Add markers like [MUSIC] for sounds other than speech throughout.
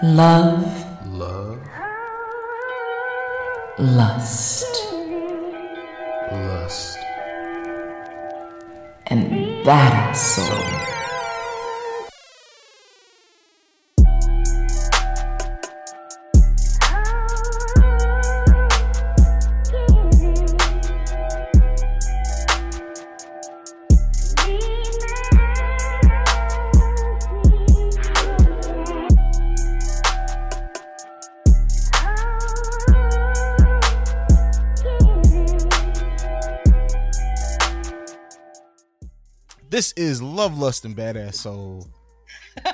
Love. Love. Lust. Lust. And badass soul. Love, Lust, and Badass Soul. [LAUGHS]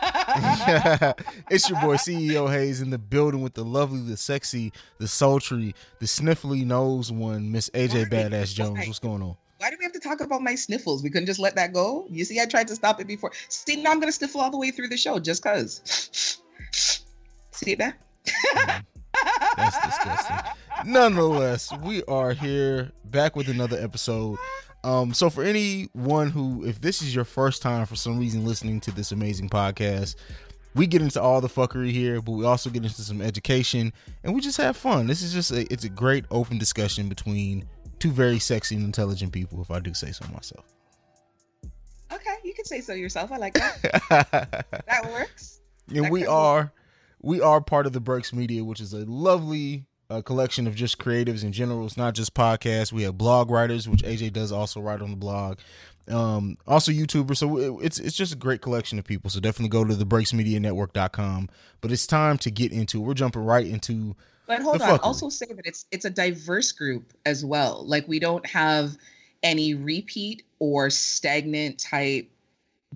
it's your boy CJ Hayes in the building with the lovely, the sexy, the sultry, the sniffly nose one, Miss AJ Badass Jones. What's going on? Why do we have to talk about my sniffles? We couldn't just let that go. You see, I tried to stop it before. See, now I'm gonna sniffle all the way through the show just cause. [LAUGHS] See that? Mm-hmm. That's disgusting. [LAUGHS] Nonetheless, we are here back with another episode. Um, so for anyone who, if this is your first time for some reason listening to this amazing podcast, we get into all the fuckery here, but we also get into some education and we just have fun. This is just a, it's a great open discussion between two very sexy and intelligent people, if I do say so myself. Okay, you can say so yourself. I like that. [LAUGHS] that works. And That we are we are part of the Breaks Media, which is a lovely uh, collection of just creatives in general. It's not just podcasts. We have blog writers, which AJ does also write on the blog. Um, also YouTubers. So it's it's just a great collection of people. So definitely go to the breaksmedianetwork.com. But it's time to get into. We're jumping right into. But hold on. fuckery. Also say that it's it's a diverse group as well. Like we don't have any repeat or stagnant type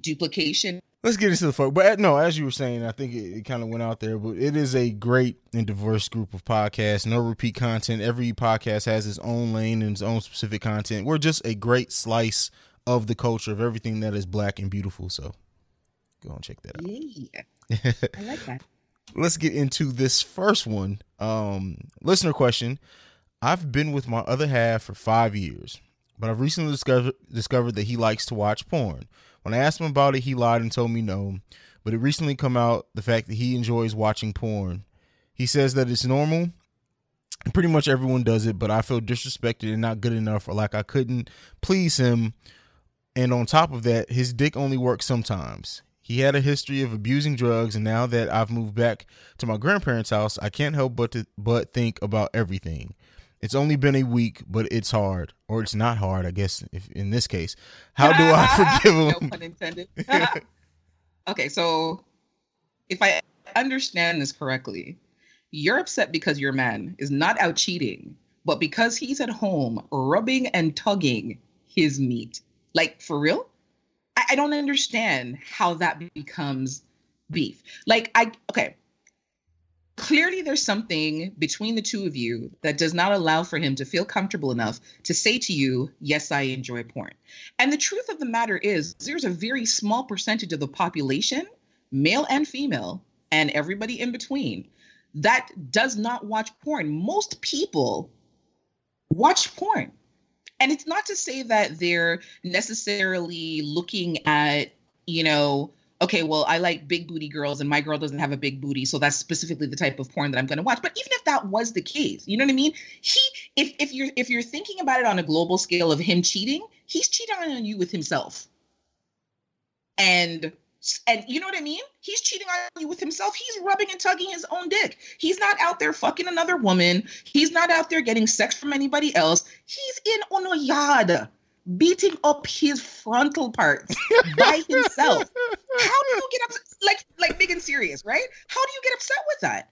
duplication. Let's get into the fuck. But no, as you were saying, I think it, it kind of went out there. But it is a great and diverse group of podcasts. No repeat content. Every podcast has its own lane and its own specific content. We're just a great slice of the culture of everything that is black and beautiful. So go and check that out. Yeah, [LAUGHS] I like that. Let's get into this first one. Um, listener question: I've been with my other half for five years, but I've recently discovered discovered that he likes to watch porn. When I asked him about it, he lied and told me no. But it recently come out the fact that he enjoys watching porn. He says that it's normal. Pretty much everyone does it, but I feel disrespected and not good enough, or like I couldn't please him. And on top of that, his dick only works sometimes. He had a history of abusing drugs, and now that I've moved back to my grandparents' house, I can't help but to, but think about everything. It's only been a week, but it's hard, or it's not hard, I guess. If in this case, how do I [LAUGHS] forgive him? no pun intended. [LAUGHS] okay, so if I understand this correctly, you're upset because your man is not out cheating, but because he's at home rubbing and tugging his meat. Like for real? I, I don't understand how that becomes beef. Like I okay. Clearly there's something between the two of you that does not allow for him to feel comfortable enough to say to you, "Yes, I enjoy porn." And the truth of the matter is, there's a very small percentage of the population, male and female, and everybody in between, that does not watch porn. Most people watch porn. And it's not to say that they're necessarily looking at, you know, okay, well, I like big booty girls and my girl doesn't have a big booty, so that's specifically the type of porn that I'm going to watch. But even if that was the case, you know what I mean? He if if you're if you're thinking about it on a global scale of him cheating, he's cheating on you with himself. And and you know what I mean? He's cheating on you with himself. He's rubbing and tugging his own dick. He's not out there fucking another woman. He's not out there getting sex from anybody else. He's in Onoyad beating up his frontal parts [LAUGHS] by himself. How do you get upset? Like, like big and serious, right? How do you get upset with that?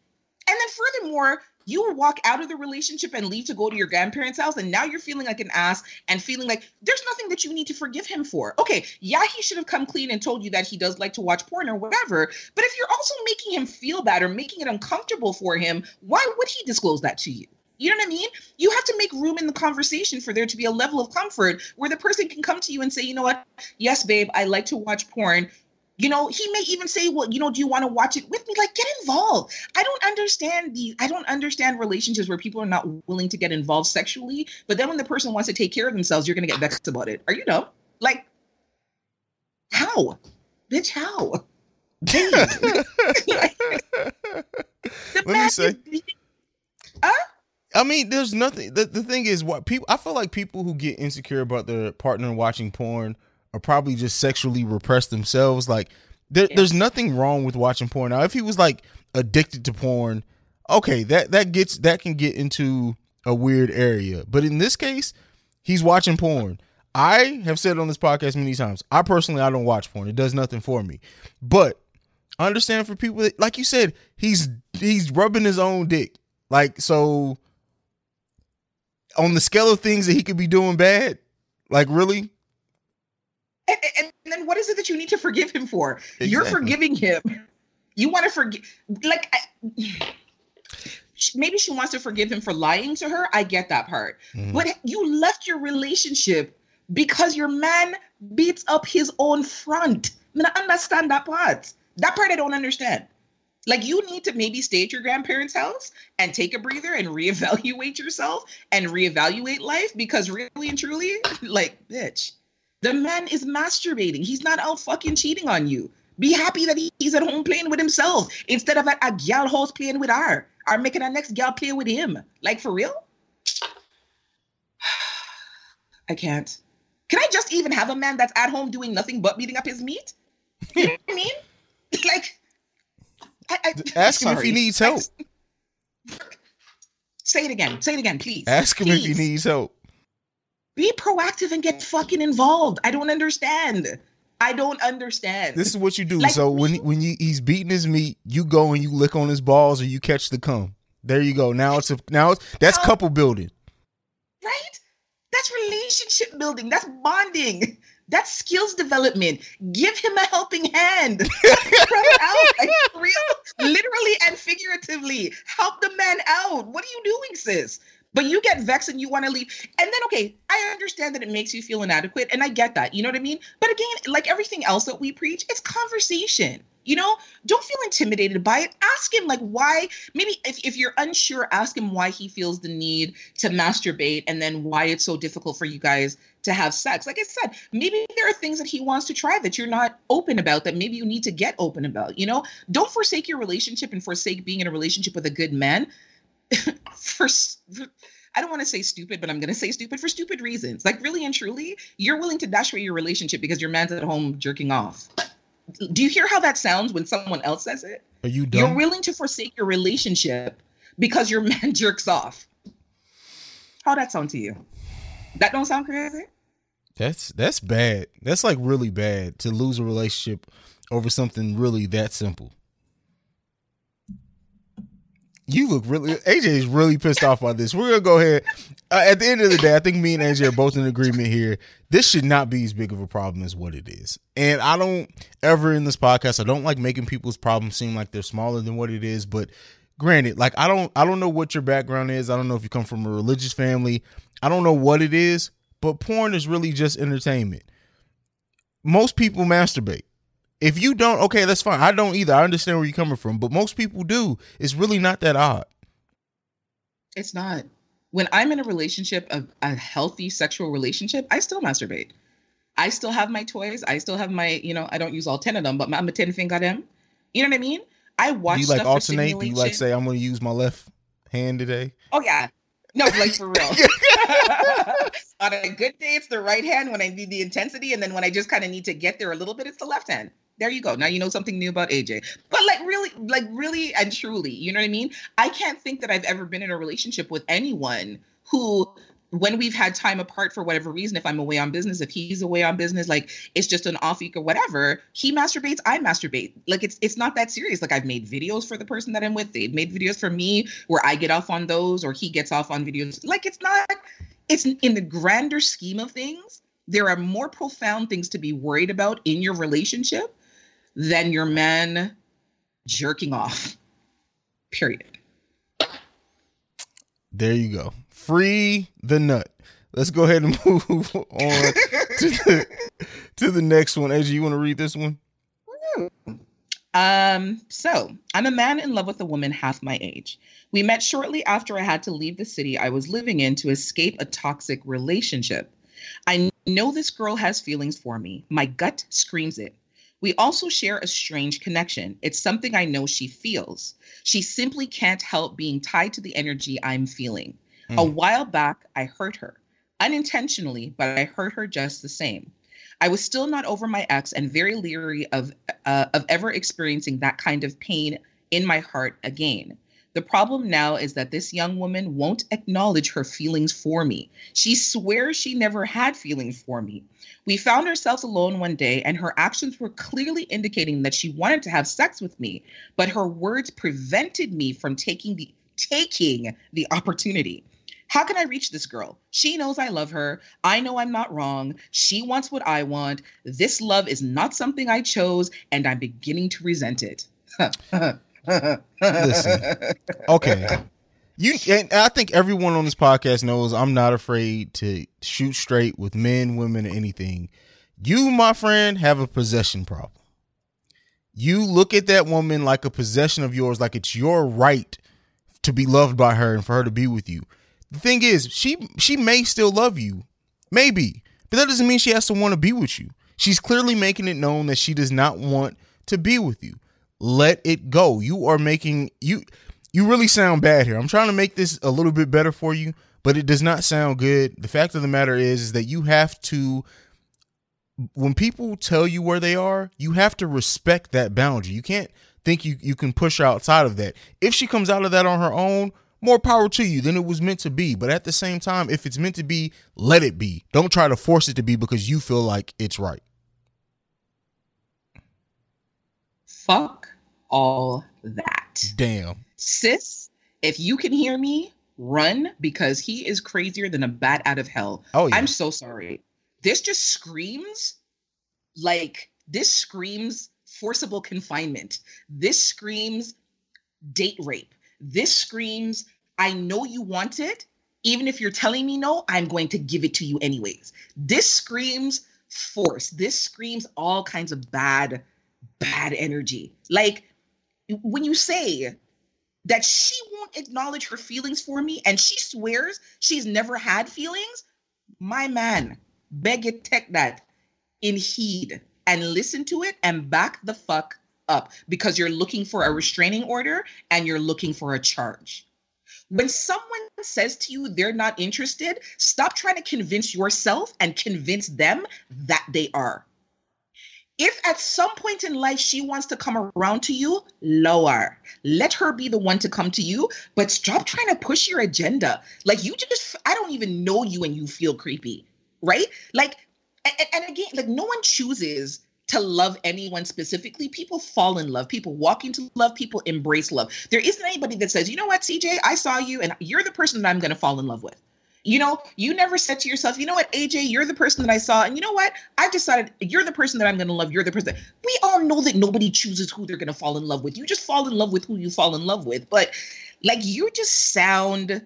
And then furthermore, you walk out of the relationship and leave to go to your grandparents' house, and now you're feeling like an ass and feeling like there's nothing that you need to forgive him for. Okay, yeah, he should have come clean and told you that he does like to watch porn or whatever. But if you're also making him feel bad or making it uncomfortable for him, why would he disclose that to you? You know what I mean? You have to make room in the conversation for there to be a level of comfort where the person can come to you and say, you know what? Yes, babe, I like to watch porn. You know, he may even say, well, you know, do you want to watch it with me? Like, get involved. I don't understand the, I don't understand relationships where people are not willing to get involved sexually. But then when the person wants to take care of themselves, you're going to get vexed about it. Are you dumb? Like, how? Bitch, how? [LAUGHS] [LAUGHS] [LAUGHS] Let me say. I mean, there's nothing. The, the thing is, what people I feel like people who get insecure about their partner watching porn are probably just sexually repressed themselves. Like, there, there's nothing wrong with watching porn. Now, if he was like addicted to porn, okay, that that gets that can get into a weird area. But in this case, he's watching porn. I have said on this podcast many times. I personally I don't watch porn. It does nothing for me. But I understand for people that, like you said, he's he's rubbing his own dick. Like so on the scale of things that he could be doing bad, like really? And, and then what is it that you need to forgive him for? Exactly. You're forgiving him. You want to forgive, like, I, maybe she wants to forgive him for lying to her. I get that part. Mm. But you left your relationship because your man beats up his own front. I mean, I understand that part. That part I don't understand. Like you need to maybe stay at your grandparents' house and take a breather and [LAUGHS] reevaluate yourself and reevaluate life because really and truly, like, bitch, the man is masturbating. He's not out fucking cheating on you. Be happy that he's at home playing with himself instead of at a gal house playing with her or making a next gal play with him. Like for real? [SIGHS] I can't. Can I just even have a man that's at home doing nothing but beating up his meat? You know what I mean? Like I, I, Ask him sorry. if he needs help. Say it again. Say it again, please. Ask him please. if he needs help. Be proactive and get fucking involved. I don't understand. I don't understand. This is what you do. Like, so when when you, he's beating his meat, you go and you lick on his balls or you catch the cum. There you go. Now it's a now it's that's um, couple building. Right? That's relationship building. That's bonding. That's skills development. Give him a helping hand. [LAUGHS] out, like, real, literally and figuratively. Help the man out. What are you doing, sis? But you get vexed and you want to leave. And then, okay, I understand that it makes you feel inadequate, and I get that. You know what I mean? But again, like everything else that we preach, it's conversation. You know, don't feel intimidated by it. Ask him, like, why. Maybe if, if you're unsure, ask him why he feels the need to masturbate and then why it's so difficult for you guys to have sex. Like I said, maybe there are things that he wants to try that you're not open about that maybe you need to get open about. You know, don't forsake your relationship and forsake being in a relationship with a good man [LAUGHS] for, for I don't want to say stupid, but I'm going to say stupid for stupid reasons. Like, really and truly, you're willing to dash away your relationship because your man's at home jerking off do you hear how that sounds when someone else says it? Are you dumb? You're willing to forsake your relationship because your [LAUGHS] man jerks off. How that sound to you? That don't sound crazy? That's that's bad. That's like really bad to lose a relationship over something really that simple. You look really AJ is really pissed off by this. We're gonna go ahead. Uh, at the end of the day, I think me and AJ are both in agreement here. This should not be as big of a problem as what it is. And I don't ever in this podcast, I don't like making people's problems seem like they're smaller than what it is. But granted, like I don't I don't know what your background is. I don't know if you come from a religious family. I don't know what it is, but porn is really just entertainment. Most people masturbate. If you don't, okay, that's fine. I don't either. I understand where you're coming from, but most people do. It's really not that odd. It's not. When I'm in a relationship, of a healthy sexual relationship, I still masturbate. I still have my toys. I still have my, you know, I don't use all 10 of them, but I'm a 10 finger them. You know what I mean? I watch. Do you like alternate? Do you like say I'm going to use my left hand today? Oh yeah, no, like for real. [LAUGHS] On a good day, it's the right hand when I need the intensity, and then when I just kind of need to get there a little bit, it's the left hand there you go. Now you know something new about AJ. But like really, like really and truly, you know what I mean? I can't think that I've ever been in a relationship with anyone who when we've had time apart for whatever reason, if I'm away on business, if he's away on business, like it's just an off week or whatever, he masturbates, I masturbate. Like it's it's not that serious. Like I've made videos for the person that I'm with. They've made videos for me where I get off on those or he gets off on videos. Like it's not it's in the grander scheme of things, there are more profound things to be worried about in your relationship than your men jerking off. Period. There you go. Free the nut. Let's go ahead and [LAUGHS] move on to the, to the next one. AJ, you want to read this one? Um, so I'm a man in love with a woman half my age. We met shortly after I had to leave the city I was living in to escape a toxic relationship. I know this girl has feelings for me. My gut screams it. We also share a strange connection. It's something I know she feels. She simply can't help being tied to the energy I'm feeling. A Mm. while back, I hurt her. Unintentionally, but I hurt her just the same. I was still not over my ex and very leery of uh, of ever experiencing that kind of pain in my heart again. The problem now is that this young woman won't acknowledge her feelings for me. She swears she never had feelings for me. We found ourselves alone one day, and her actions were clearly indicating that she wanted to have sex with me, but her words prevented me from taking the taking the opportunity. How can I reach this girl? She knows I love her. I know I'm not wrong. She wants what I want. This love is not something I chose, and I'm beginning to resent it. Listen. Okay. You and I think everyone on this podcast knows I'm not afraid to shoot straight with men, women, or anything. You, my friend, have a possession problem. You look at that woman like a possession of yours, like it's your right to be loved by her and for her to be with you. The thing is, she she may still love you, maybe, but that doesn't mean she has to want to be with you. She's clearly making it known that she does not want to be with you. Let it go. You are making you you really sound bad here. I'm trying to make this a little bit better for you, but it does not sound good. The fact of the matter is, is that you have to when people tell you where they are, you have to respect that boundary. You can't think you, you can push her outside of that. If she comes out of that on her own, more power to you than it was meant to be. But at the same time, if it's meant to be, let it be. Don't try to force it to be because you feel like it's right. Fuck all that. Damn. Sis, if you can hear me, run because he is crazier than a bat out of hell. Oh yeah. I'm so sorry. This just screams like this screams forcible confinement. This screams date rape. This screams I know you want it. Even if you're telling me no, I'm going to give it to you anyways. This screams force. This screams all kinds of bad, bad energy. Like when you say that she won't acknowledge her feelings for me and she swears she's never had feelings, my man, beg it, take that in heed and listen to it and back the fuck up because you're looking for a restraining order and you're looking for a charge. When someone says to you they're not interested, stop trying to convince yourself and convince them that they are. If at some point in life she wants to come around to you, lower. Let her be the one to come to you, but stop trying to push your agenda. Like you just, I don't even know you and you feel creepy, right? Like, and, and again, like no one chooses to love anyone specifically. People fall in love. People walk into love. People embrace love. There isn't anybody that says, you know what, CJ, I saw you and you're the person that I'm going to fall in love with. You know, you never said to yourself, you know what, AJ, you're the person that I saw. And you know what? I've decided you're the person that I'm going to love. You're the person. We all know that nobody chooses who they're going to fall in love with. You just fall in love with who you fall in love with. But like, you just sound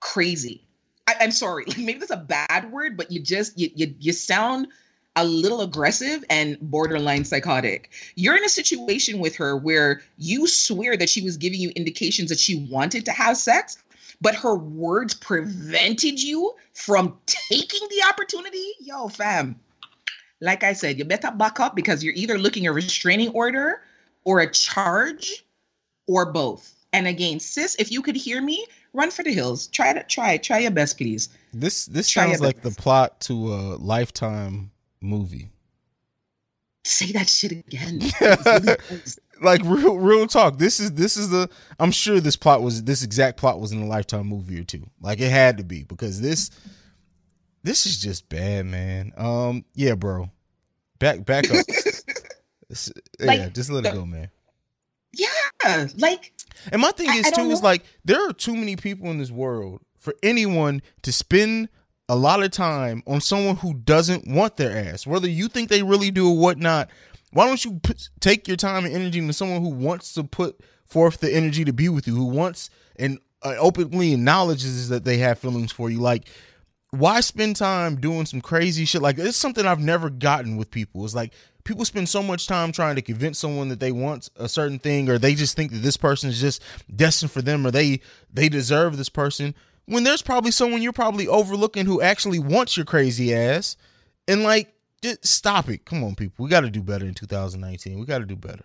crazy. I, I'm sorry. [LAUGHS] Maybe that's a bad word, but you just, you, you, you sound a little aggressive and borderline psychotic. You're in a situation with her where you swear that she was giving you indications that she wanted to have sex, but her words prevented you from taking the opportunity. Yo, fam. Like I said, you better back up because you're either looking a restraining order or a charge or both. And again, sis, if you could hear me, run for the hills. Try to try, try your best, please. This this Try sounds like the plot to a lifetime movie. Say that shit again. [LAUGHS] Really. Like real real talk. This is this is the I'm sure this plot was this exact plot was in a lifetime movie or two. Like it had to be because this this is just bad, man. Um yeah, bro. Back back up. [LAUGHS] Yeah, Like, just let it go, man. yeah, like And my thing is I too is like there are too many people in this world for anyone to spend a lot of time on someone who doesn't want their ass, whether you think they really do or whatnot. Why don't you take your time and energy into someone who wants to put forth the energy to be with you, who wants and uh, openly acknowledges that they have feelings for you? Like, why spend time doing some crazy shit like it's something I've never gotten with people. It's like people spend so much time trying to convince someone that they want a certain thing or they just think that this person is just destined for them or they they deserve this person when there's probably someone you're probably overlooking who actually wants your crazy ass and like just stop it. Come on, people. We got to do better in 2019. We got to do better.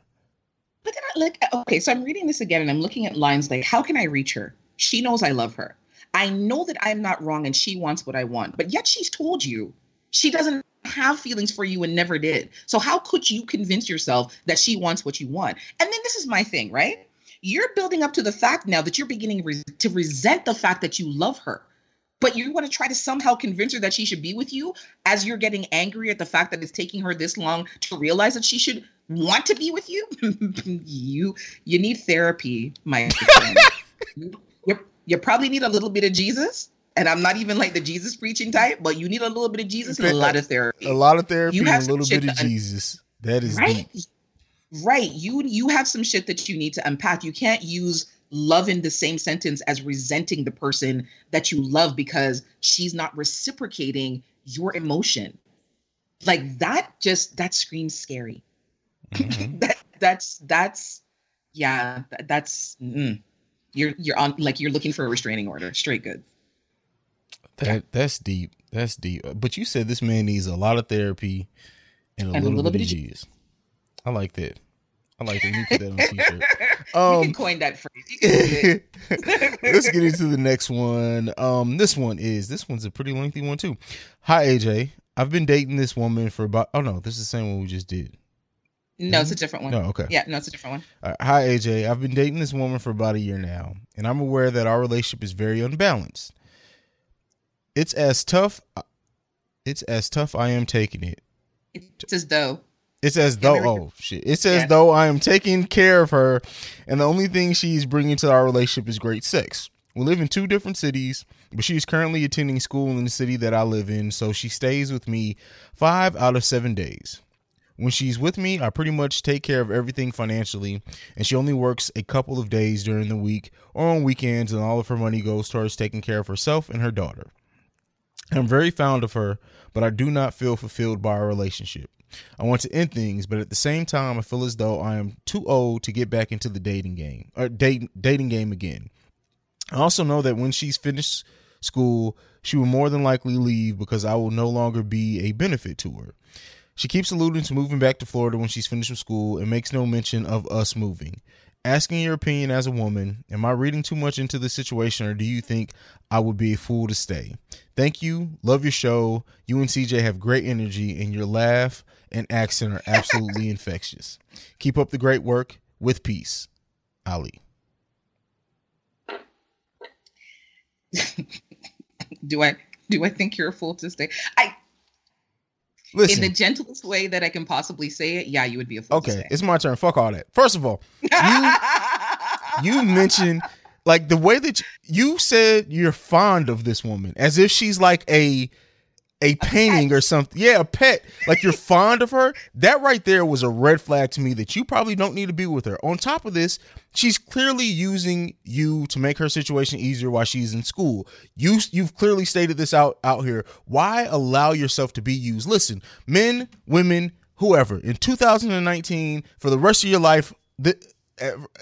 Look at like okay, so I'm reading this again and I'm looking at lines like, how can I reach her? She knows I love her. I know that I'm not wrong and she wants what I want, but yet she's told you she doesn't have feelings for you and never did. So how could you convince yourself that she wants what you want? And then this is my thing, right? You're building up to the fact now that you're beginning re- to resent the fact that you love her. But you want to try to somehow convince her that she should be with you as you're getting angry at the fact that it's taking her this long to realize that she should want to be with you. [LAUGHS] you you need therapy, my [LAUGHS] friend. you, you probably need a little bit of Jesus and I'm not even like the Jesus preaching type, but you need a little bit of Jesus and a lot of therapy. A lot of therapy you have and a little bit of Jesus. That is right. Deep. Right. You you have some shit that you need to unpack. You can't use love in the same sentence as resenting the person that you love because she's not reciprocating your emotion. Like that just that screams scary. Mm-hmm. [LAUGHS] that that's that's yeah, that, that's mm, you're you're on like you're looking for a restraining order. Straight good. That that's deep. That's deep. But you said this man needs a lot of therapy and a, and little, a little, bit, of cheese. I like that. I like that. You put that on [LAUGHS] t-shirt. Um, you can coin that phrase. [LAUGHS] let's get into the next one. Um, this one is this one's a pretty lengthy one too. Hi AJ, I've been dating this woman for about. Oh no, this is the same one we just did. No, it's a different one. No, okay. Yeah, no, it's a different one. Uh, hi AJ, I've been dating this woman for about a year now, and I'm aware that our relationship is very unbalanced. It's as tough. It's as tough. I am taking it. It's as though. It's as though. Oh shit! It's as yeah. though I am taking care of her, and the only thing she's bringing to our relationship is great sex. We live in two different cities, but she's currently attending school in the city that I live in, so she stays with me five out of seven days. When she's with me, I pretty much take care of everything financially, and she only works a couple of days during the week or on weekends, and all of her money goes towards taking care of herself and her daughter. I'm very fond of her, but I do not feel fulfilled by our relationship. I want to end things, but at the same time, I feel as though I am too old to get back into the dating game or date, dating game again. I also know that when she's finished school, she will more than likely leave because I will no longer be a benefit to her. She keeps alluding to moving back to Florida when she's finished with school and makes no mention of us moving asking your opinion as a woman. Am I reading too much into the situation, or do you think I would be a fool to stay? Thank you. Love your show. You and CJ have great energy, and your laugh and accent are absolutely infectious. Keep up the great work. With peace, Ali. do I do I think you're a fool to stay? I Listen, in the gentlest way that I can possibly say it, yeah, you would be a fool. Okay, it's my turn. Fuck all that. First of all, you you mentioned like the way that you, you said you're fond of this woman, as if she's like a a, a painting pet. or something. Yeah, a pet. Like you're [LAUGHS] fond of her. That right there was a red flag to me that you probably don't need to be with her. On top of this, she's clearly using you to make her situation easier while she's in school. You you've clearly stated this out out here. Why allow yourself to be used? Listen, men, women, whoever, in 2019 for the rest of your life, the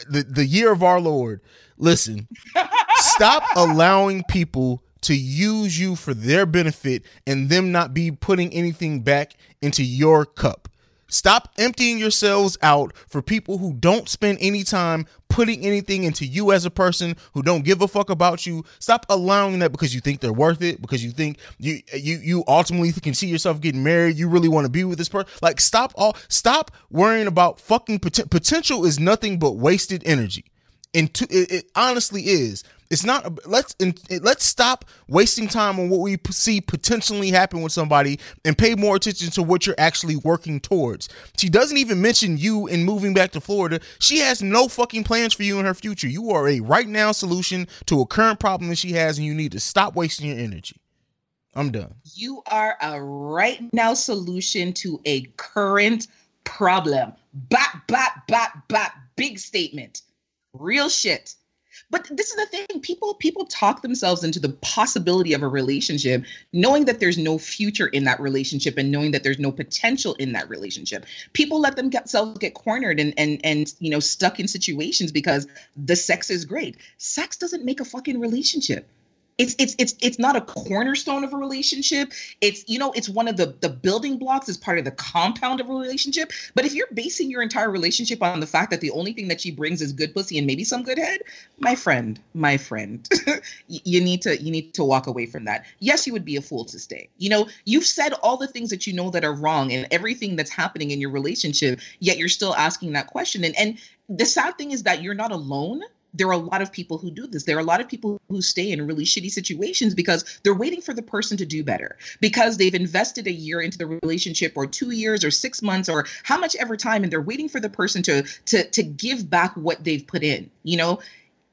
the, the year of our Lord, listen. [LAUGHS] stop allowing people to use you for their benefit and them not be putting anything back into your cup. Stop emptying yourselves out for people who don't spend any time putting anything into you as a person, who don't give a fuck about you. Stop allowing that because you think they're worth it, because you think you you you ultimately can see yourself getting married. You really want to be with this person. Like stop all stop worrying about fucking pot- potential is nothing but wasted energy. And to, it, it honestly is. It's not. Let's let's stop wasting time on what we see potentially happen with somebody and pay more attention to what you're actually working towards. She doesn't even mention you in moving back to Florida. She has no fucking plans for you in her future. You are a right now solution to a current problem that she has, and you need to stop wasting your energy. I'm done. You are a right now solution to a current problem. Bap, bap, bap, bap. Big statement. Real shit. But this is the thing: people people talk themselves into the possibility of a relationship, knowing that there's no future in that relationship and knowing that there's no potential in that relationship. People let themselves get cornered and and and you know stuck in situations because the sex is great. Sex doesn't make a fucking relationship. It's it's it's it's not a cornerstone of a relationship. It's you know it's one of the the building blocks as part of the compound of a relationship. But if you're basing your entire relationship on the fact that the only thing that she brings is good pussy and maybe some good head my friend my friend [LAUGHS] you need to you need to walk away from that. Yes you would be a fool to stay. You know you've said all the things that you know that are wrong and everything that's happening in your relationship yet you're still asking that question. And and the sad thing is that you're not alone there are a lot of people who do this. There are a lot of people who stay in really shitty situations because they're waiting for the person to do better because they've invested a year into the relationship or 2 years or 6 months or how much ever time and they're waiting for the person to to to give back what they've put in. You know,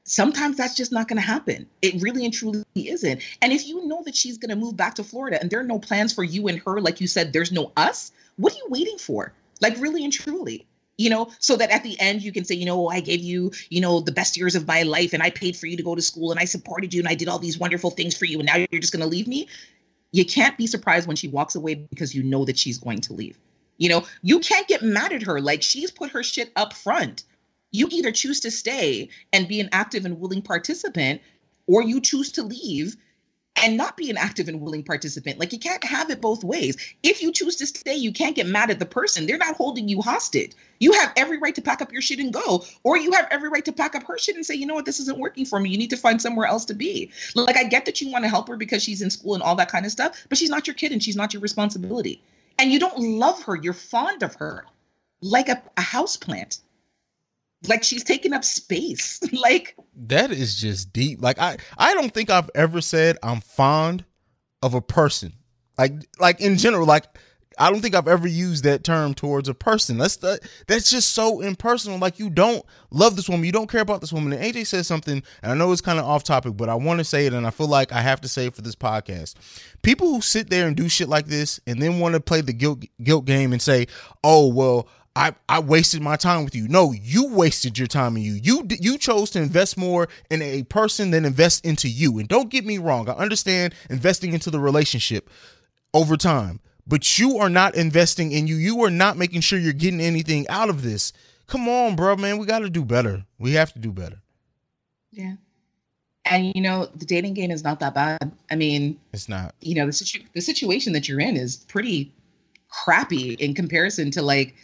sometimes that's just not going to happen. It really and truly isn't. And if you know that she's going to move back to Florida and there are no plans for you and her like you said there's no us, what are you waiting for? Like really and truly you know so that at the end you can say you know i gave you you know the best years of my life and i paid for you to go to school and i supported you and i did all these wonderful things for you and now you're just going to leave me. You can't be surprised when she walks away because you know that she's going to leave. You know you can't get mad at her. Like she's put her shit up front. You either choose to stay and be an active and willing participant or you choose to leave and not be an active and willing participant. Like you can't have it both ways. If you choose to stay, you can't get mad at the person. They're not holding you hostage. You have every right to pack up your shit and go, or you have every right to pack up her shit and say, you know what, this isn't working for me. You need to find somewhere else to be. Like I get that you want to help her because she's in school and all that kind of stuff, but she's not your kid and she's not your responsibility. And you don't love her. You're fond of her, like a, a house plant like she's taking up space. [LAUGHS] Like that is just deep. Like i i don't think i've ever said i'm fond of a person. Like like in general like i don't think i've ever used that term towards a person. That's the, that's just so impersonal. Like you don't love this woman. You don't care about this woman. And aj says something and i know it's kind of off topic but i want to say it and i feel like i have to say it for this podcast. People who sit there and do shit like this and then want to play the guilt guilt game and say oh well I, I wasted my time with you. No, you wasted your time in you. You you chose to invest more in a person than invest into you. And don't get me wrong, I understand investing into the relationship over time, but you are not investing in you. You are not making sure you're getting anything out of this. Come on, bro, man, we got to do better. We have to do better. Yeah. And you know, the dating game is not that bad. I mean, it's not. You know, the situ- the situation that you're in is pretty crappy in comparison to like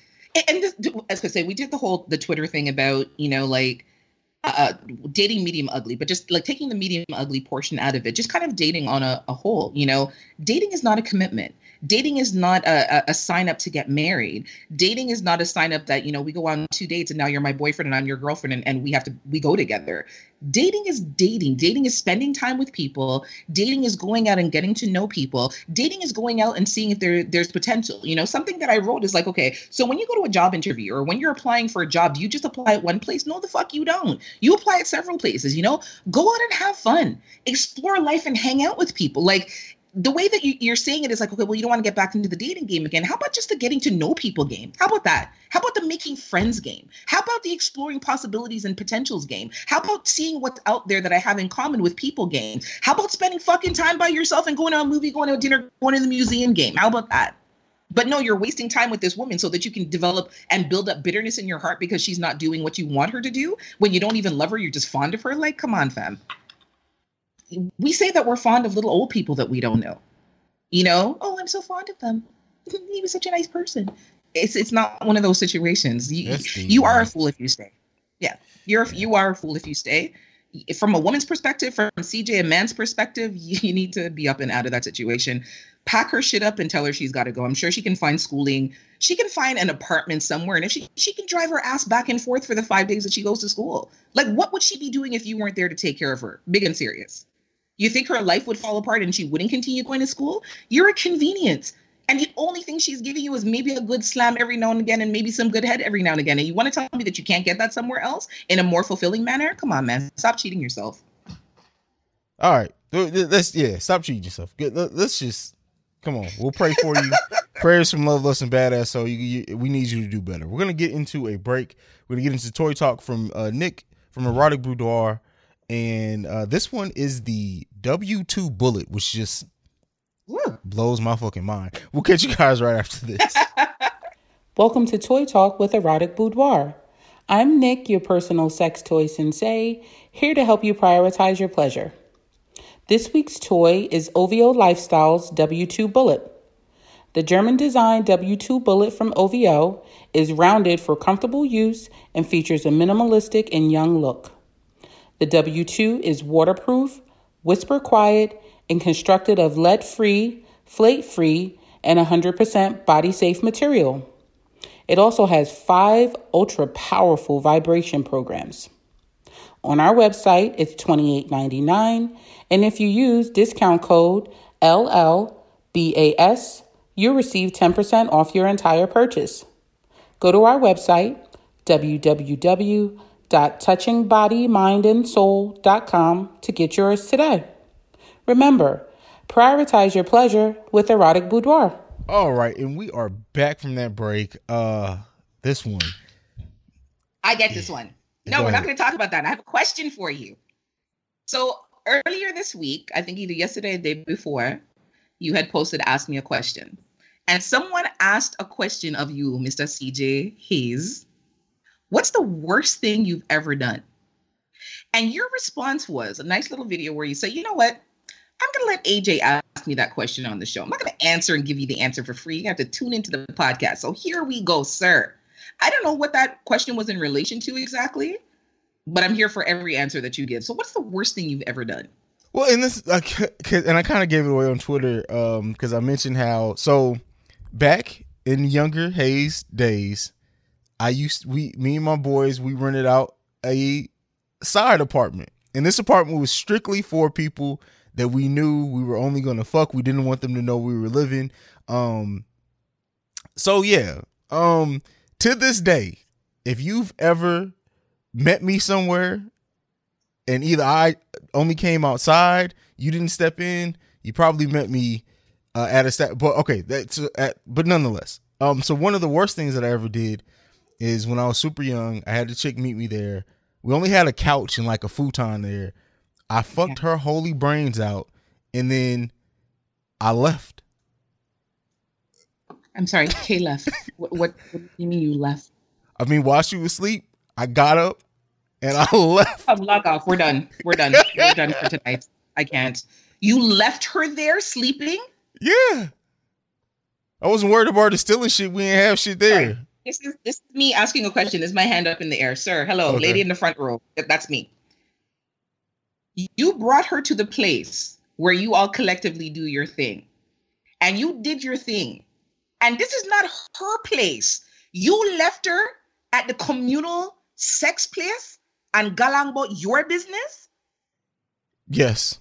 and this, as I say, we did the whole the Twitter thing about you know like uh, dating medium ugly, but just like taking the medium ugly portion out of it, just kind of dating on a, a whole. You know, dating is not a commitment dating is not a, a, sign up to get married. Dating is not a sign up that, you know, we go on two dates and now you're my boyfriend and I'm your girlfriend and, and we have to, we go together. Dating is dating. Dating is spending time with people. Dating is going out and getting to know people. Dating is going out and seeing if there, there's potential. You know, something that I wrote is like, okay, so when you go to a job interview or when you're applying for a job, do you just apply at one place? No, the fuck you don't. You apply at several places, you know? Go out and have fun. Explore life and hang out with people. Like the way that you, are saying it is like, okay, well, you don't want to get back into the dating game again. How about just the getting to know people game? How about that? How about the making friends game? How about the exploring possibilities and potentials game? How about seeing what's out there that I have in common with people game? How about spending fucking time by yourself and going to a movie, going to a dinner, going to the museum game? How about that? But no, you're wasting time with this woman so that you can develop and build up bitterness in your heart because she's not doing what you want her to do when you don't even love her, you're just fond of her. Like, come on, fam we say that we're fond of little old people that we don't know. You know, oh, I'm so fond of them. [LAUGHS] he was such a nice person. It's it's not one of those situations. You you are a fool if you stay. Yeah, you're you are a fool if you stay. From a woman's perspective, from CJ a man's perspective, [LAUGHS] you, you need to be up and out of that situation. Pack her shit up and tell her she's got to go. I'm sure she can find schooling. She can find an apartment somewhere, and if she she can drive her ass back and forth for the five days that she goes to school. Like, what would she be doing if you weren't there to take care of her? Big and serious. You think her life would fall apart and she wouldn't continue going to school? You're a convenience. And the only thing she's giving you is maybe a good slam every now and again and maybe some good head every now and again. And you want to tell me that you can't get that somewhere else in a more fulfilling manner? Come on, man. Stop cheating yourself. All right. Let's, yeah, stop cheating yourself. Let's just, come on. We'll pray for you. [LAUGHS] Prayers from Love Lust and Badass. So you, you, we need you to do better. We're going to get into a break. We're going to get into toy talk from uh, Nick from Erotic Boudoir and uh, this one is the W2 Bullet, which just blows my fucking mind. We'll catch you guys right after this. [LAUGHS] Welcome to Toy Talk with Erotic Boudoir. I'm Nick, your personal sex toy sensei, here to help you prioritize your pleasure. This week's toy is OVO Lifestyles W2 Bullet. The German designed W2 Bullet from OVO is rounded for comfortable use and features a minimalistic and young look. The W2 is waterproof, whisper quiet, and constructed of lead free, flake free, and 100% body safe material. It also has five ultra powerful vibration programs. On our website, it's $28.99, and if you use discount code LLBAS, you'll receive 10% off your entire purchase. Go to our website, www.touchingbodymindandsoul.com, to get yours today. Remember, prioritize your pleasure with Erotic Boudoir. All right, and we are back from that break. Uh this one. I get this one. No, Go we're not going to talk about that. I have a question for you. So earlier this week, I think either yesterday or the day before, you had posted Ask Me a Question. And someone asked a question of you, Mr. CJ Hayes. What's the worst thing you've ever done? And your response was a nice little video where you say, you know what? I'm going to let AJ ask me that question on the show. I'm not going to answer and give you the answer for free. You have to tune into the podcast. So here we go, sir. I don't know what that question was in relation to exactly, but I'm here for every answer that you give. So, what's the worst thing you've ever done? Well, in this, c- and I kind of gave it away on Twitter um because I mentioned how so back in younger Hayes days, I used we me and my boys we rented out a side apartment, and this apartment was strictly for people that we knew we were only gonna fuck. We didn't want them to know we were living. Um, so yeah, um, to this day, if you've ever met me somewhere and either I only came outside, you didn't step in, you probably met me uh, at a stat. But okay, that's uh, at, but nonetheless. Um, so one of the worst things that I ever did is when I was super young, I had a chick meet me there. We only had a couch and like a futon there. I fucked her holy brains out, and then I left. I'm sorry, Kay left. what, what, what do you mean you left? I mean, while she was asleep, I got up and I [LAUGHS] left. I'm log off. We're done. We're done. We're done for tonight. I can't. You left her there sleeping? Yeah. I wasn't worried about her stealing shit. We didn't have shit there. Sorry. This is this is me asking a question. Is my hand up in the air, sir? Hello, Okay. lady in the front row. That's me. You brought her to the place where you all collectively do your thing, and you did your thing, and this is not her place. You left her at the communal sex place and galang about your business. Yes.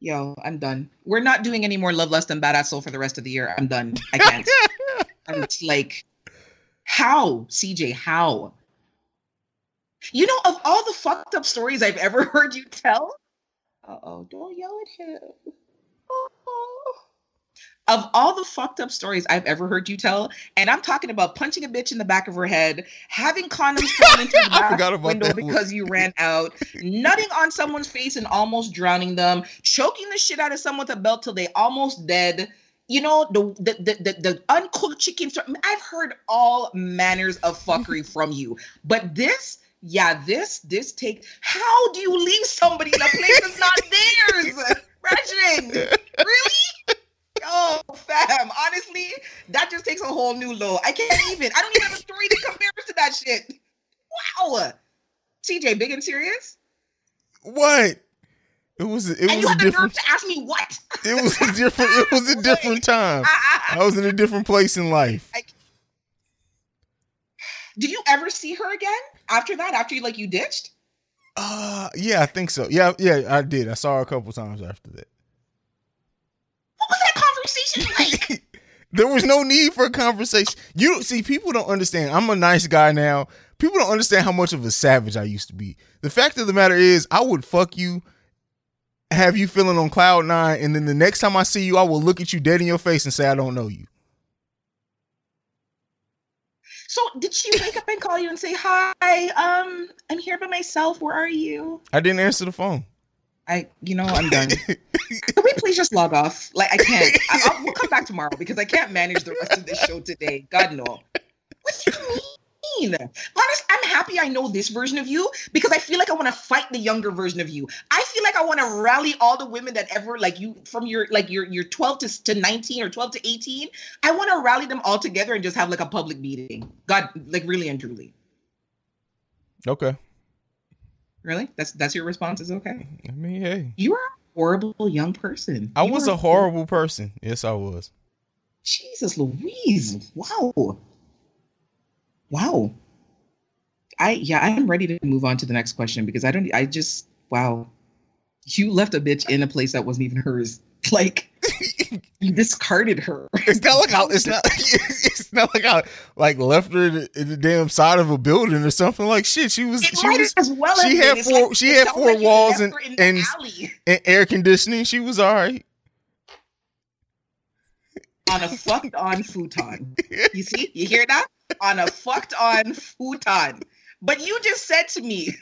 Yo, I'm done. We're not doing any more Love Lust and Badass Soul for the rest of the year. I'm done. I can't. [LAUGHS] I'm like, how, CJ? How? You know, of all the fucked up stories I've ever [LAUGHS] heard you tell, uh oh, don't yell at him. Oh. Of all the fucked up stories I've ever heard you tell, and I'm talking about punching a bitch in the back of her head, having condoms thrown into the [LAUGHS] back window because you ran out, nutting on someone's face and almost drowning them, choking the shit out of someone with a belt till they almost dead. You know the the the, the, the uncooked chicken. I've heard all manners of [LAUGHS] fuckery from you, but this, yeah, this this take. How do you leave somebody in a place that's not [LAUGHS] theirs? Rajin, really? Oh, fam. Honestly, that just takes a whole new low. I can't even. I don't even have a story that compares to that shit. Wow. CJ, big and serious? What? It was it and was you a have the nerve different to ask me what? it was a different it was a [LAUGHS] different time. I was in a different place in life. [LAUGHS] [SIGHS] Did you ever see her again after that? After you like you ditched? Uh yeah, I think so. Yeah, yeah, I did. I saw her a couple times after that. What was that conversation [LAUGHS] like? There was no need for a conversation. You see, people don't understand. I'm a nice guy now. People don't understand how much of a savage I used to be. The fact of the matter is, I would fuck you, have you feeling on cloud nine, and then the next time I see you, I will look at you dead in your face and say, I don't know you. so did she wake up and call you and say, Hi, um, I'm here by myself. Where are you? I didn't answer the phone. I, you know, I'm done. [LAUGHS] Can we please just log off? Like, I can't. I, I'll, we'll come back tomorrow because I can't manage the rest of this show today. God no. What do you mean? Honest, I'm happy I know this version of you because I feel like I want to fight the younger version of you. I feel like I want to rally all the women that ever like you from your like your your 12 to, to 19 or 12 to 18. I want to rally them all together and just have like a public meeting. God, like really and truly. Okay. Really? That's that's your response? Is okay? I mean, hey. You are a horrible young person. I You was a horrible person. Yes, I was. Jesus Louise. Wow. Wow. I yeah, I'm ready to move on to the next question because I don't I just wow. You left a bitch in a place that wasn't even hers. [LAUGHS] Like [LAUGHS] you discarded her. It's not like I, it's not [LAUGHS] it's not like I like left her in the, in the damn side of a building or something. Like shit, she was It she was as well she had four- like- she had four walls and- her in the and- and air conditioning. She was all right. On a fucked on futon. You see? You hear that? On a fucked on futon. But you just said to me,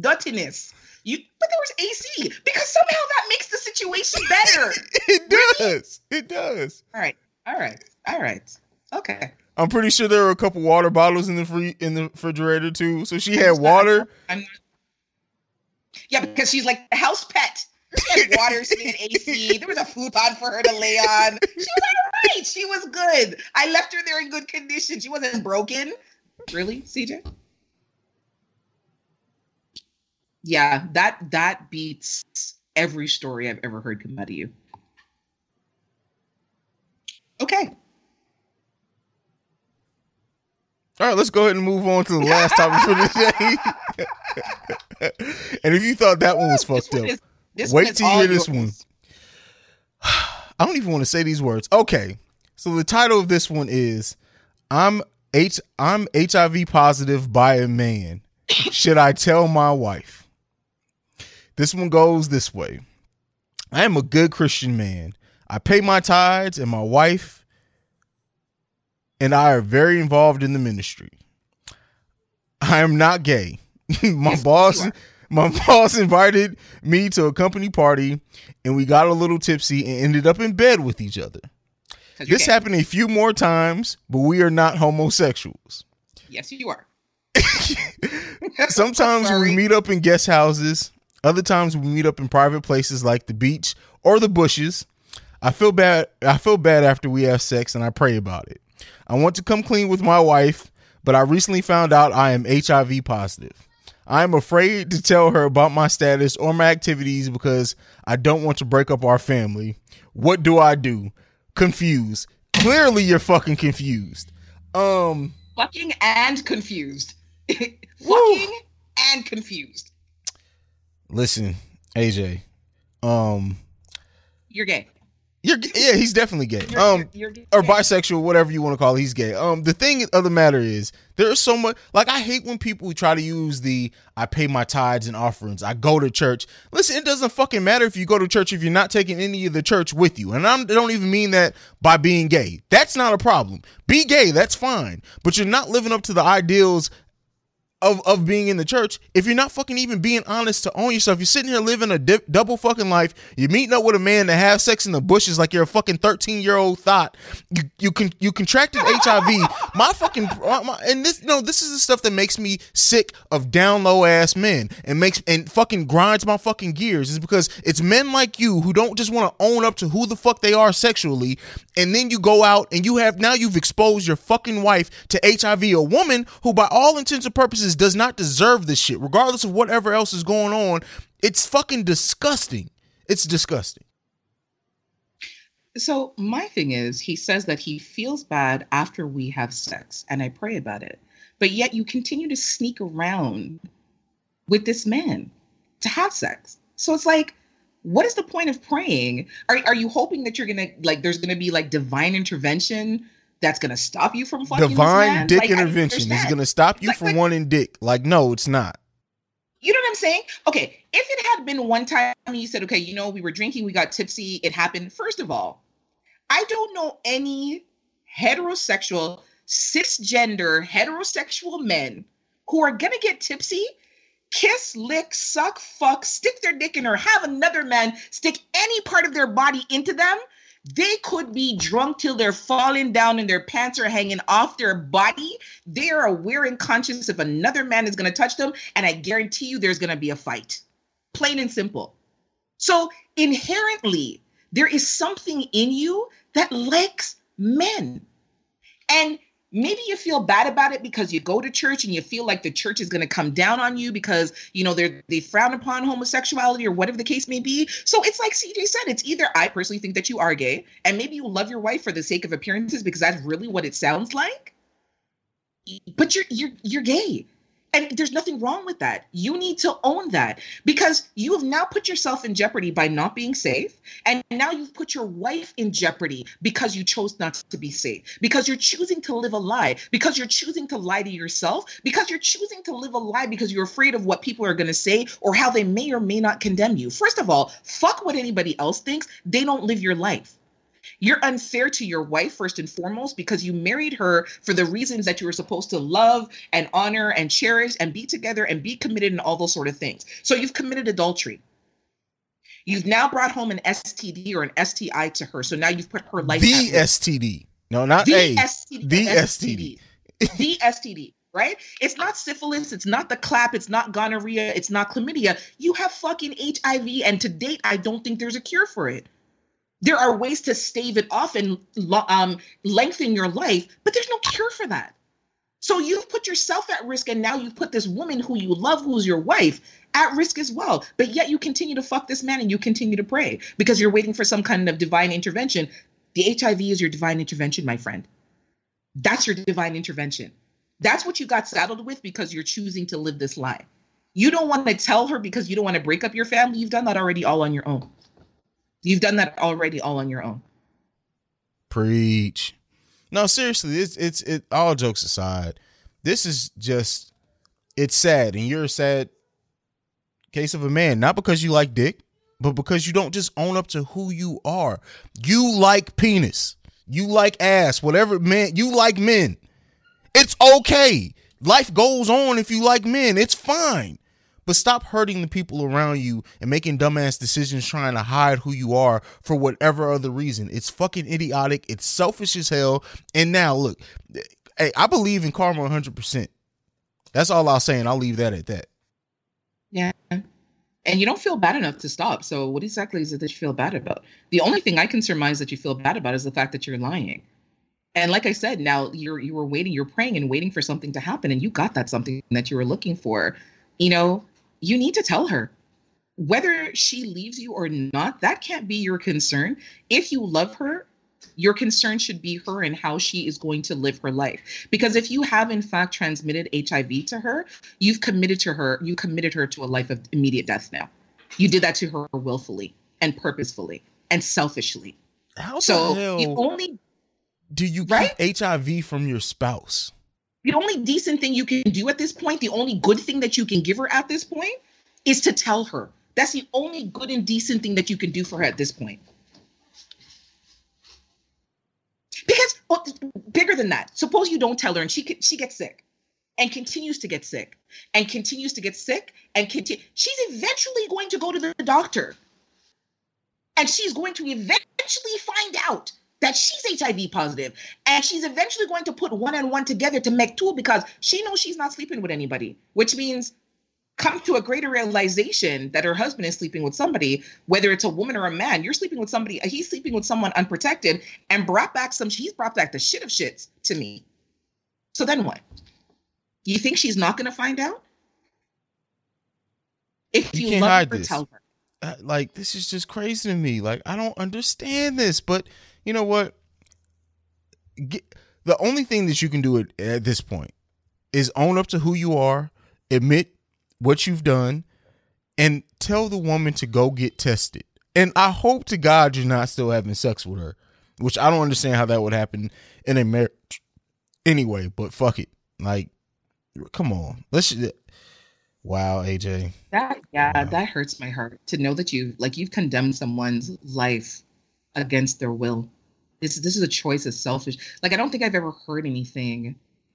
dirtiness. You but there was AC because somehow that makes the situation better. [LAUGHS] It does. It does. All right. All right. All right. Okay. I'm pretty sure there were a couple water bottles in the free in the refrigerator too. So she had water. I'm. Yeah, because she's like the house pet. She had water, she had AC. There was a futon for her to lay on. She was all right. She was good. I left her there in good condition. She wasn't broken. Really, CJ? Yeah, that that beats every story I've ever heard come out of you. Okay. All right, let's go ahead and move on to the last topic for the day. [LAUGHS] [LAUGHS] and if you thought that one was fucked up, this Wait till you hear this one. [SIGHS] I don't even want to say these words. Okay. So the title of this one is I'm H I'm HIV positive by a man. [LAUGHS] Should I tell my wife? This one goes this way. I am a good Christian man. I pay my tithes and my wife and I are very involved in the ministry. I am not gay. [LAUGHS] my boss. My [LAUGHS] boss invited me to a company party and we got a little tipsy and ended up in bed with each other. This gay. happened a few more times, but we are not homosexuals. Yes, you are. [LAUGHS] [LAUGHS] Sometimes we meet up in guest houses, other times we meet up in private places like the beach or the bushes. I feel bad I feel bad after we have sex and I pray about it. I want to come clean with my wife, but I recently found out I am HIV positive. I am afraid to tell her about my status or my activities because I don't want to break up our family. What do I do? Confused. Clearly you're fucking confused. Um fucking and confused. [LAUGHS] fucking Woo. and confused. listen, AJ. Um You're gay. You're yeah, he's definitely gay. You're, Um, you're, you're or bisexual, whatever you want to call it. He's gay. Um, the thing of the matter is, there's so much. Like, I hate when people try to use the "I pay my tithes and offerings." I go to church. Listen, it doesn't fucking matter if you go to church if you're not taking any of the church with you. And I'm, I don't even mean that by being gay. That's not a problem. Be gay, that's fine. But you're not living up to the ideals of of being in the church if you're not fucking even being honest to own yourself. You're sitting here living a double fucking life. You're meeting up with a man to have sex in the bushes like you're a fucking 13 year old thought. You you can you contracted HIV. [LAUGHS] My fucking my, and this no this is the stuff that makes me sick of down low ass men and makes and fucking grinds my fucking gears is because it's men like you who don't just want to own up to who the fuck they are sexually and then you go out and you have now you've exposed your fucking wife to HIV, a woman who by all intents and purposes does not deserve this shit, regardless of whatever else is going on. It's fucking disgusting. It's disgusting. So my thing is, he says that he feels bad after we have sex, and I pray about it. But yet you continue to sneak around with this man to have sex. So it's like, what is the point of praying? Are are you hoping that you're gonna like there's gonna be like divine intervention that's gonna stop you from fucking Divine dick Like, intervention is going to stop you Like- from like- wanting dick. Like, no, it's not. You know what I'm saying? Okay, if it had been one time you said, okay, you know, we were drinking, we got tipsy, it happened. First of all, I don't know any heterosexual, cisgender, heterosexual men who are gonna get tipsy, kiss, lick, suck, fuck, stick their dick in her, have another man stick any part of their body into them They could be drunk till they're falling down and their pants are hanging off their body. They are aware and conscious if another man is going to touch them. And I guarantee you there's going to be a fight. Plain and simple. So inherently, there is something in you that likes men. And maybe you feel bad about it because you go to church and you feel like the church is going to come down on you because you know they they frown upon homosexuality or whatever the case may be. So it's like cj said it's either i personally think that you are gay and maybe you love your wife for the sake of appearances because that's really what it sounds like but you're you're you're gay and there's nothing wrong with that. You need to own that because you have now put yourself in jeopardy by not being safe. And now you've put your wife in jeopardy because you chose not to be safe, because you're choosing to live a lie, because you're choosing to lie to yourself, because you're choosing to live a lie because you're afraid of what people are going to say or how they may or may not condemn you. First of all, fuck what anybody else thinks. They don't live your life. You're unfair to your wife, first and foremost, because you married her for the reasons that you were supposed to love and honor and cherish and be together and be committed and all those sort of things. So you've committed adultery. You've now brought home an STD or an STI to her. So now you've put her life. The STD. No, not the a. STD. The STD. the STD. Right? It's not syphilis. It's not the clap. It's not gonorrhea. It's not chlamydia. You have fucking HIV, and to date, I don't think there's a cure for it there are ways to stave it off and um, lengthen your life, but there's no cure for that. So you've put yourself at risk, and now you've put this woman who you love, who's your wife, at risk as well. But yet you continue to fuck this man and you continue to pray because you're waiting for some kind of divine intervention. The HIV is your divine intervention, my friend. That's your divine intervention. That's what you got saddled with because you're choosing to live this lie. You don't want to tell her because you don't want to break up your family. You've done that already all on your own. You've done that already all on your own. Preach. No, seriously, it's it's it all jokes aside. This is just it's sad and you're a sad case of a man, not because you like dick, but because you don't just own up to who you are. You like penis. You like ass, whatever man, you like men. It's okay. Life goes on if you like men. It's fine. But stop hurting the people around you and making dumbass decisions trying to hide who you are for whatever other reason. It's fucking idiotic. It's selfish as hell. And now, look, hey, I believe in karma 100%. That's all I'll say, and I'll leave that at that. Yeah. And you don't feel bad enough to stop. So, what exactly is it that you feel bad about? The only thing I can surmise that you feel bad about is the fact that you're lying. And like I said, now you're you were waiting, you're praying and waiting for something to happen, and you got that something that you were looking for. You know, you need to tell her. Whether she leaves you or not that can't be your concern. If you love her your concern should be her and how she is going to live her life. Because if you have in fact transmitted hiv to her you've committed to her you committed her to a life of immediate death now. You did that to her willfully and purposefully and selfishly. How so the hell the only do you right? keep hiv from your spouse the only decent thing you can do at this point, the only good thing that you can give her at this point is to tell her. That's the only good and decent thing that you can do for her at this point. Because well, bigger than that, suppose you don't tell her and she she gets sick and continues to get sick and continues to get sick and continue. She's eventually going to go to the doctor and she's going to eventually find out that she's HIV positive, and she's eventually going to put one and one together to make two because she knows she's not sleeping with anybody, which means come to a greater realization that her husband is sleeping with somebody, whether it's a woman or a man. You're sleeping with somebody, he's sleeping with someone unprotected, and brought back some. He's brought back the shit of shits to me. So then what? You think she's not going to find out? If you, you love her, this. tell her. Uh, like this is just crazy to me. Like I don't understand this, but you know what? Get, the only thing that you can do at, at this point is own up to who you are, admit what you've done, and tell the woman to go get tested. And I hope to God you're not still having sex with her, which I don't understand how that would happen in a marriage anyway, but fuck it. Like, come on. Let's. Wow, AJ. That yeah, wow. that hurts my heart to know that you like you've condemned someone's life against their will. This this is a choice of selfish. Like I don't think I've ever heard anything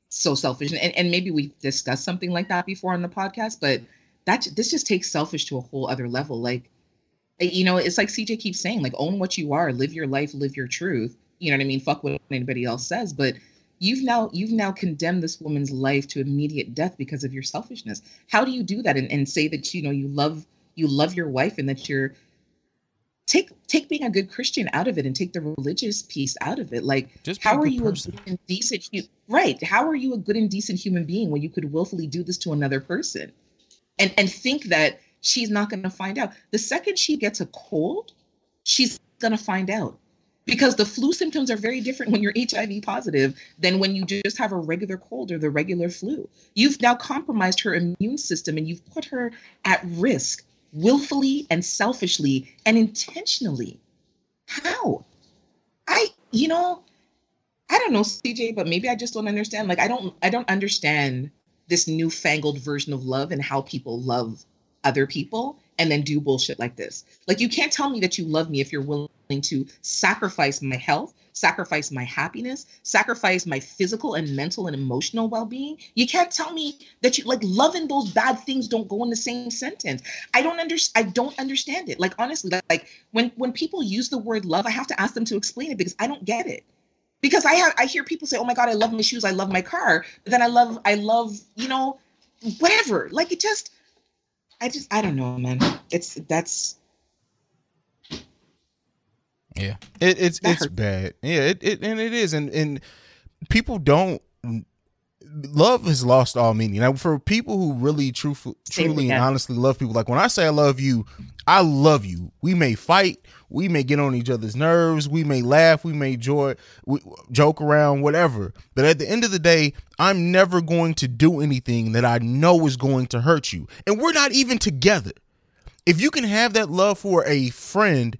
so selfish. And and maybe we've discussed something like that before on the podcast, but that this just takes selfish to a whole other level. Like eh, you know, it's like CJ keeps saying, like, own what you are, live your life, live your truth. You know what I mean? Fuck what anybody else says. But you've now you've now condemned this woman's life to immediate death because of your selfishness. How do you do that and, and say that you know you love you love your wife and that you're take take being a good Christian out of it and take the religious piece out of it. Like, Just how are you person. a good and decent? Right? How are you a good and decent human being when you could willfully do this to another person, and and think that she's not going to find out? The second she gets a cold, she's going to find out. Because the flu symptoms are very different when you're HIV positive than when you just have a regular cold or the regular flu. You've now compromised her immune system and you've put her at risk willfully and selfishly and intentionally. How? I, you know, I don't know, CJ, but maybe I just don't understand. Like, I don't, I don't understand this newfangled version of love and how people love other people and then do bullshit like this. Like, you can't tell me that you love me if you're willing to sacrifice my health, sacrifice my happiness, sacrifice my physical and mental and emotional well-being. You can't tell me that you like love and those bad things don't go in the same sentence. I don't understand. I don't understand it. Like honestly, like, like when when people use the word love, I have to ask them to explain it because I don't get it. Because I have I hear people say, "Oh my god, I love my shoes, I love my car," but then I love I love you know whatever. Like it just, I just I don't know, man. It's that's Yeah, it, it's That it's hurt. bad. Yeah, it, it and it is, and and people don't. Love has lost all meaning. Now, for people who really, truthful, Say it truly, and honestly love people, like when I say I love you, I love you. We may fight, we may get on each other's nerves, we may laugh, we may joy, we, joke around, whatever. But at the end of the day, I'm never going to do anything that I know is going to hurt you, and we're not even together. If you can have that love for a friend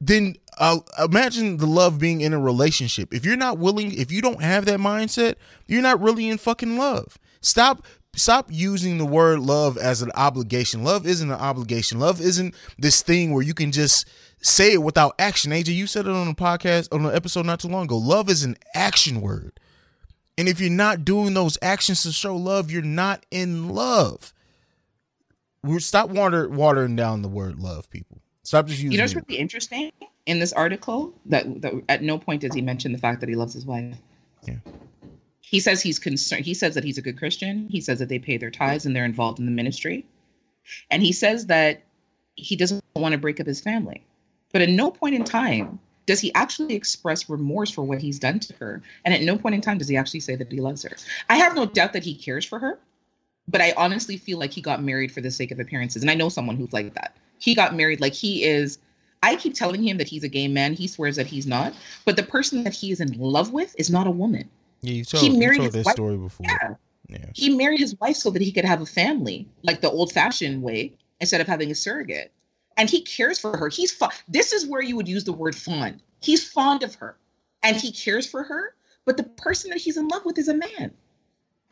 then uh, imagine the love being in a relationship. If you're not willing, if you don't have that mindset, you're not really in fucking love. Stop stop using the word love as an obligation. Love isn't an obligation. Love isn't this thing where you can just say it without action. AJ, you said it on the podcast on the episode not too long ago. Love is an action word. And if you're not doing those actions to show love, you're not in love. We're stop water watering down the word love, people. Stop just using you know what's really interesting in this article that, that at no point does he mention the fact that he loves his wife. Yeah. He says he's concerned. He says that he's a good Christian. He says that they pay their tithes and they're involved in the ministry. And he says that he doesn't want to break up his family. But at no point in time does he actually express remorse for what he's done to her. And at no point in time does he actually say that he loves her. I have no doubt that he cares for her. But I honestly feel like he got married for the sake of appearances. And I know someone who's like that. He got married like he is. I keep telling him that he's a gay man. He swears that he's not. But the person that he is in love with is not a woman. Yeah, you told, He you married told his that wife- story before. Yeah. Yeah. He married his wife so that he could have a family, like the old fashioned way, instead of having a surrogate. And he cares for her. He's fond. This is where you would use the word fond. He's fond of her and he cares for her. But the person that he's in love with is a man.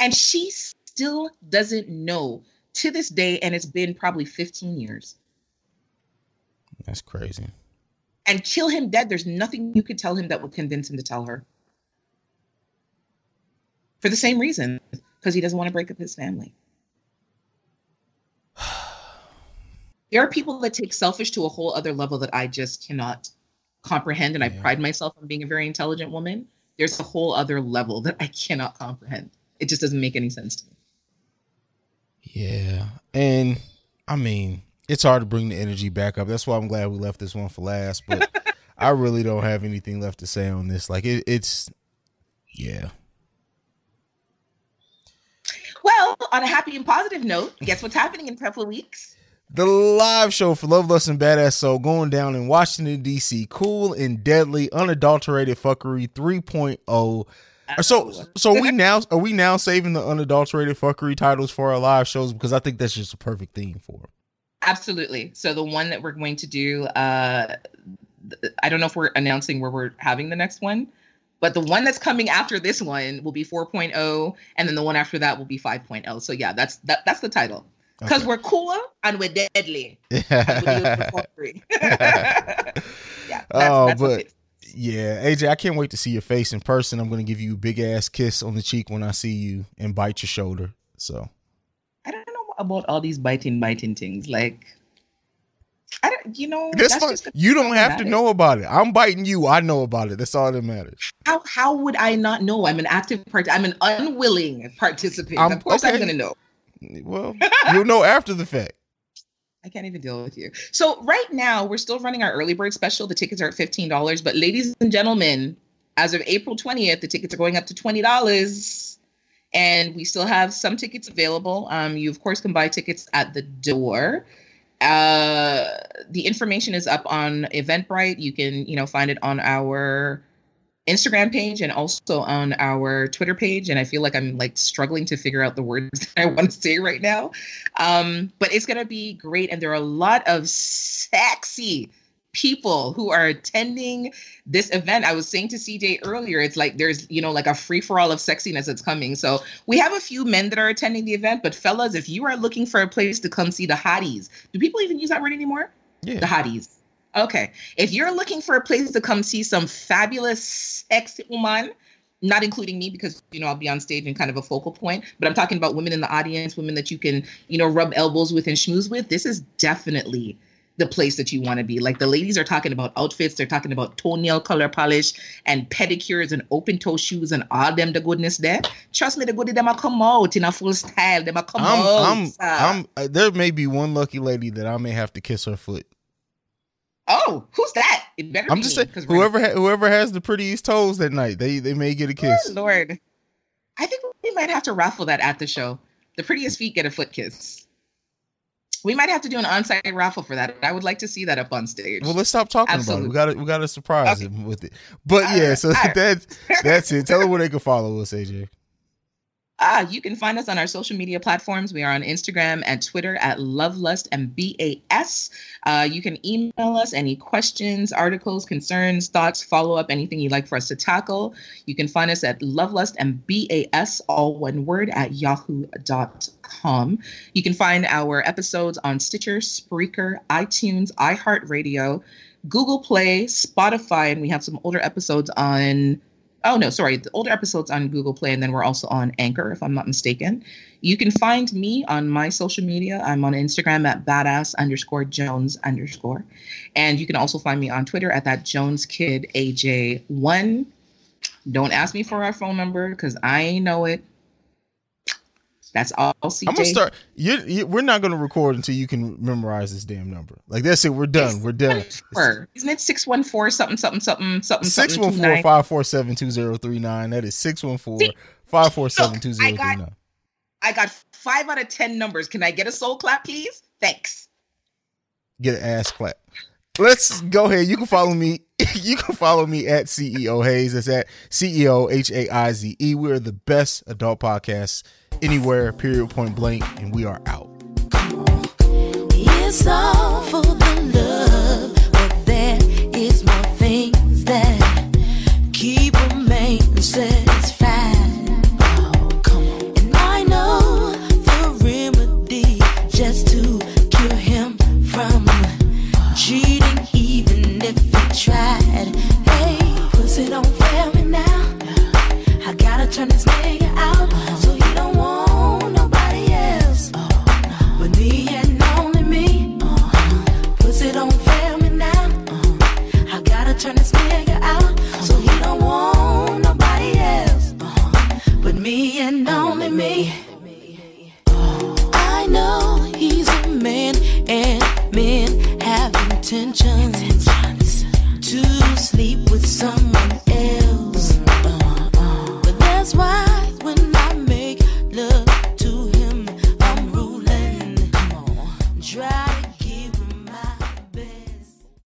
And she still doesn't know to this day. And it's been probably 15 years. That's crazy. And kill him dead. There's nothing you could tell him that would convince him to tell her. For the same reason, because he doesn't want to break up his family. [SIGHS] There are people that take selfish to a whole other level that I just cannot comprehend. And I Yeah. pride myself on being a very intelligent woman. There's a whole other level that I cannot comprehend. It just doesn't make any sense to me. Yeah. And I mean, it's hard to bring the energy back up. That's why I'm glad we left this one for last. But [LAUGHS] I really don't have anything left to say on this. Like it, it's yeah. Well, on a happy and positive note, guess what's happening in a couple of weeks? The live show for Love Lust and Badass Soul going down in Washington, D.C. Cool and deadly, unadulterated fuckery 3.0. So so we [LAUGHS] now are we now saving the unadulterated fuckery titles for our live shows because I think that's just a perfect theme for them. Absolutely. So the one that we're going to do, uh, I don't know if we're announcing where we're having the next one, but the one that's coming after this one will be 4.0, and then the one after that will be 5.0. So yeah, that's that, that's the title. Because Okay. we're cooler and we're deadly. That's what you use for [LAUGHS] fuckery. yeah. That's, Oh, that's but-. Yeah, AJ, I can't wait to see your face in person. I'm going to give you a big ass kiss on the cheek when I see you and bite your shoulder. So, I don't know about all these biting, biting things. Like, I don't, you know, That's, that's You don't have to know about it. I'm biting you. I know about it. That's all that matters. How how would I not know? I'm an active part. I'm an unwilling participant. I'm- of course, I'm gonna know. Well, you'll know after the fact. [LAUGHS] I can't even deal with you. So right now, we're still running our early bird special. The tickets are at fifteen dollars, but ladies and gentlemen, as of April twentieth, the tickets are going up to twenty dollars, and we still have some tickets available. Um, you of course can buy tickets at the door. Uh, the information is up on Eventbrite. You can you know find it on our Instagram page and also on our Twitter page. And I feel like I'm like struggling to figure out the words [LAUGHS] that I want to say right now. Um, but it's gonna be great, and there are a lot of sexy people who are attending this event. I was saying to CJ earlier, it's like there's you know like a free for all of sexiness that's coming. So we have a few men that are attending the event, but fellas, if you are looking for a place to come see the hotties, do people even use that word anymore? Yeah. The hotties. Okay. If you're looking for a place to come see some fabulous sexy woman, not including me because you know I'll be on stage and kind of a focal point, but I'm talking about women in the audience, women that you can, you know, rub elbows with and schmooze with. This is definitely the place that you want to be. Like the ladies are talking about outfits, they're talking about toenail color polish and pedicures and open toe shoes and all them the goodness there. Trust me, the goodie them a come out in a full style. Them a come I'm, out. I'm. I'm, uh, there may be one lucky lady that I may have to kiss her foot. oh, who's that? It better I'm be just me, saying, whoever, ha- whoever has the prettiest toes that night, they, they may get a kiss. Good Lord. I think we might have to raffle that at the show. The prettiest feet get a foot kiss. We might have to do an on-site raffle for that. I would like to see that up on stage. Well, let's stop talking about it. We got to, we got to surprise Okay. him with it. But All yeah, right, so [LAUGHS] right. that's that's it. Tell them where they [LAUGHS] can follow us, AJ. Ah, you can find us on our social media platforms. We are on Instagram and Twitter at Lovelust and BAS. Uh, you can email us any questions, articles, concerns, thoughts, follow up, anything you'd like for us to tackle. You can find us at Lovelust and BAS, all one word, at yahoo.com. You can find our episodes on Stitcher, Spreaker, iTunes, iHeartRadio, Google Play, Spotify, and we have some older episodes on oh no sorry. The older episodes on google play and then we're also on anchor if i'm not mistaken. You can find me on my social media. I'm on instagram at badass underscore jones underscore. And you can also find me on twitter at that jones kid aj1 don't ask me for our phone number because i know it that's all CJ. I'm gonna start. You, you, we're not gonna record until you can memorize this damn number. Like that's it. We're done. We're done. Isn't it 614 something something something something Six one four 29? five four seven two zero three nine. That is six one four five four seven two zero three nine. I got five out of ten numbers. Can I get a soul clap, please? Thanks. Get an ass clap. Let's go ahead. You can follow me. [LAUGHS] You can follow me at CEO Hayes. That's at CEO H A I Z E. We're the best adult podcast anywhere. Period. Point blank. And we are out. It's all for the love, but there is more things that keep a man satisfied. Come on. And I know the remedy just to him from cheating, even if he tried. Hey, pussy don't fail me now. I gotta turn this have intentions to sleep with someone